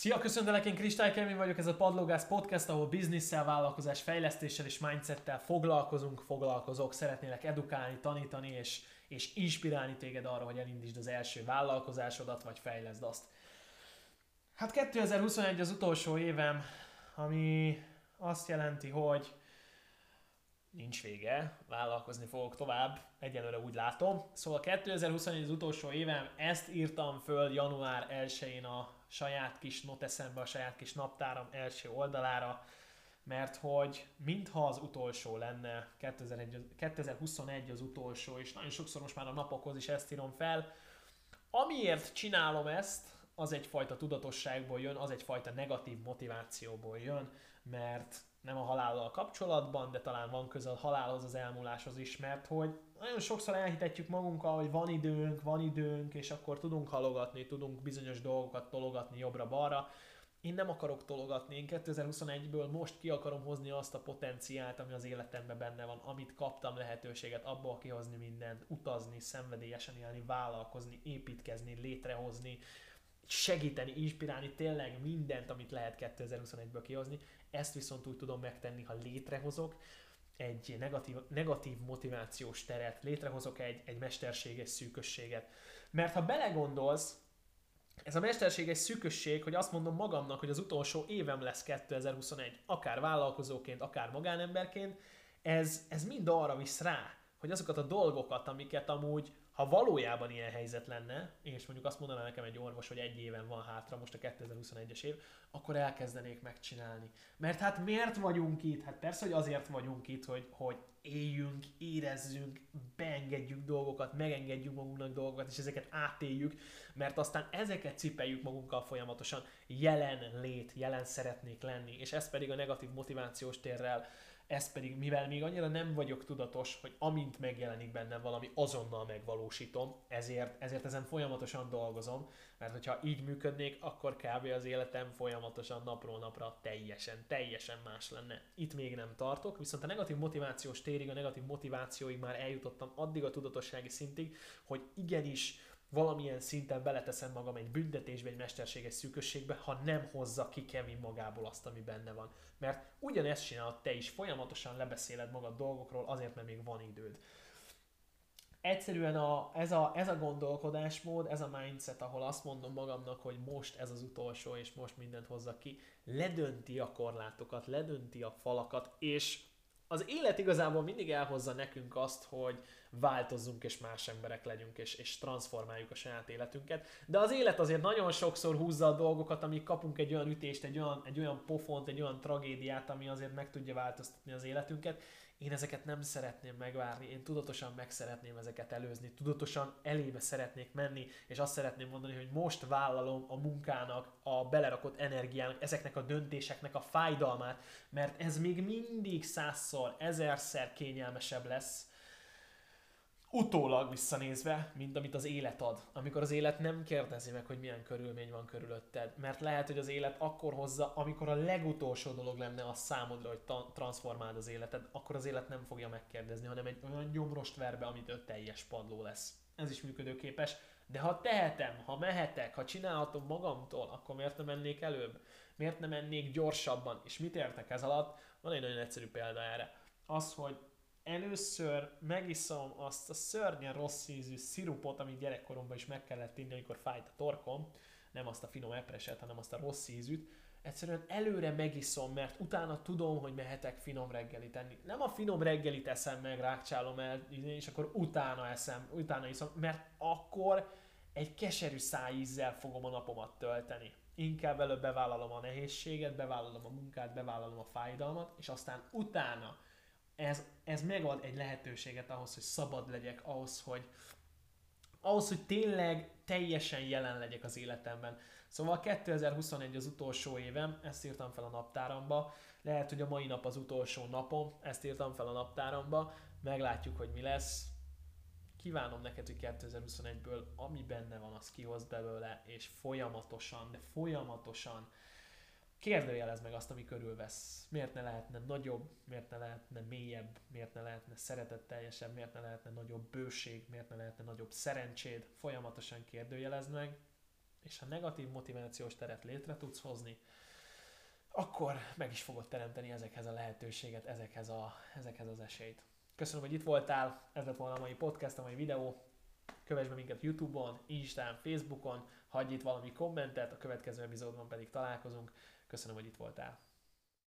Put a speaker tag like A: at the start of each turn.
A: Szia, köszöntelek, én Kristály Kevin vagyok, ez a Padlógász Podcast, ahol bizniszsel, vállalkozás, fejlesztéssel és mindsettel foglalkozunk, foglalkozok, szeretnélek edukálni, tanítani és, és inspirálni téged arra, hogy elindítsd az első vállalkozásodat, vagy fejleszd azt. Hát 2021 az utolsó évem, ami azt jelenti, hogy nincs vége, vállalkozni fogok tovább, egyelőre úgy látom. Szóval 2021 az utolsó évem, ezt írtam föl január 1-én a saját kis noteszembe, a saját kis naptáram első oldalára, mert hogy mintha az utolsó lenne, 2001, 2021 az utolsó, és nagyon sokszor most már a napokhoz is ezt írom fel. Amiért csinálom ezt, az egyfajta tudatosságból jön, az egyfajta negatív motivációból jön, mert nem a halállal kapcsolatban, de talán van köze a halálhoz, az elmúláshoz is, mert hogy nagyon sokszor elhitetjük magunkkal, hogy van időnk, van időnk, és akkor tudunk halogatni, tudunk bizonyos dolgokat tologatni jobbra-balra. Én nem akarok tologatni, én 2021-ből most ki akarom hozni azt a potenciált, ami az életemben benne van, amit kaptam lehetőséget abból kihozni mindent, utazni, szenvedélyesen élni, vállalkozni, építkezni, létrehozni, segíteni, inspirálni tényleg mindent, amit lehet 2021-ből kihozni. Ezt viszont úgy tudom megtenni, ha létrehozok egy negatív, negatív motivációs teret, létrehozok egy, egy mesterséges szűkösséget. Mert ha belegondolsz, ez a mesterséges szűkösség, hogy azt mondom magamnak, hogy az utolsó évem lesz 2021, akár vállalkozóként, akár magánemberként, ez, ez mind arra visz rá, hogy azokat a dolgokat, amiket amúgy ha valójában ilyen helyzet lenne, és mondjuk azt mondaná nekem egy orvos, hogy egy éven van hátra, most a 2021-es év, akkor elkezdenék megcsinálni. Mert hát miért vagyunk itt? Hát persze, hogy azért vagyunk itt, hogy, hogy éljünk, érezzünk, beengedjük dolgokat, megengedjük magunknak dolgokat, és ezeket átéljük, mert aztán ezeket cipeljük magunkkal folyamatosan, jelen lét, jelen szeretnék lenni, és ez pedig a negatív motivációs térrel ez pedig, mivel még annyira nem vagyok tudatos, hogy amint megjelenik bennem valami, azonnal megvalósítom, ezért, ezért ezen folyamatosan dolgozom, mert hogyha így működnék, akkor kb. az életem folyamatosan napról napra teljesen, teljesen más lenne. Itt még nem tartok, viszont a negatív motivációs térig, a negatív motivációig már eljutottam addig a tudatossági szintig, hogy igenis valamilyen szinten beleteszem magam egy büntetésbe, egy mesterséges szűkösségbe, ha nem hozza ki Kevin magából azt, ami benne van. Mert ugyanezt csinálod te is, folyamatosan lebeszéled magad dolgokról, azért, mert még van időd. Egyszerűen a, ez, a, ez a gondolkodásmód, ez a mindset, ahol azt mondom magamnak, hogy most ez az utolsó, és most mindent hozza ki, ledönti a korlátokat, ledönti a falakat, és az élet igazából mindig elhozza nekünk azt, hogy változzunk és más emberek legyünk, és, és transformáljuk a saját életünket. De az élet azért nagyon sokszor húzza a dolgokat, amíg kapunk egy olyan ütést, egy olyan, egy olyan pofont, egy olyan tragédiát, ami azért meg tudja változtatni az életünket. Én ezeket nem szeretném megvárni, én tudatosan meg szeretném ezeket előzni, tudatosan elébe szeretnék menni, és azt szeretném mondani, hogy most vállalom a munkának, a belerakott energiának, ezeknek a döntéseknek a fájdalmát, mert ez még mindig százszor, ezerszer kényelmesebb lesz, utólag visszanézve, mint amit az élet ad. Amikor az élet nem kérdezi meg, hogy milyen körülmény van körülötted. Mert lehet, hogy az élet akkor hozza, amikor a legutolsó dolog lenne a számodra, hogy ta- transformáld az életed, akkor az élet nem fogja megkérdezni, hanem egy olyan gyomrost ver be, amit öt teljes padló lesz. Ez is működőképes. De ha tehetem, ha mehetek, ha csinálhatom magamtól, akkor miért nem mennék előbb? Miért nem mennék gyorsabban? És mit értek ez alatt? Van egy nagyon egyszerű példa erre. Az, hogy először megiszom azt a szörnyen rossz ízű szirupot, amit gyerekkoromban is meg kellett inni, amikor fájt a torkom, nem azt a finom epreset, hanem azt a rossz ízűt, egyszerűen előre megiszom, mert utána tudom, hogy mehetek finom reggelit enni. Nem a finom reggelit eszem meg, rákcsálom el, és akkor utána eszem, utána iszom, mert akkor egy keserű szájízzel fogom a napomat tölteni. Inkább előbb bevállalom a nehézséget, bevállalom a munkát, bevállalom a fájdalmat, és aztán utána ez, ez megad egy lehetőséget ahhoz, hogy szabad legyek, ahhoz, hogy, ahhoz, hogy tényleg teljesen jelen legyek az életemben. Szóval 2021 az utolsó évem, ezt írtam fel a naptáramba, lehet, hogy a mai nap az utolsó napom, ezt írtam fel a naptáramba, meglátjuk, hogy mi lesz. Kívánom neked, hogy 2021-ből ami benne van, az kihoz belőle, és folyamatosan, de folyamatosan kérdőjelez meg azt, ami körülvesz. Miért ne lehetne nagyobb, miért ne lehetne mélyebb, miért ne lehetne szeretetteljesebb, miért ne lehetne nagyobb bőség, miért ne lehetne nagyobb szerencséd. Folyamatosan kérdőjelezd meg, és ha negatív motivációs teret létre tudsz hozni, akkor meg is fogod teremteni ezekhez a lehetőséget, ezekhez, a, ezekhez az esélyt. Köszönöm, hogy itt voltál, ez lett volna a mai podcast, a mai videó. Kövess be minket Youtube-on, Instán, Facebookon, hagyj itt valami kommentet, a következő epizódban pedig találkozunk. Köszönöm, hogy itt voltál.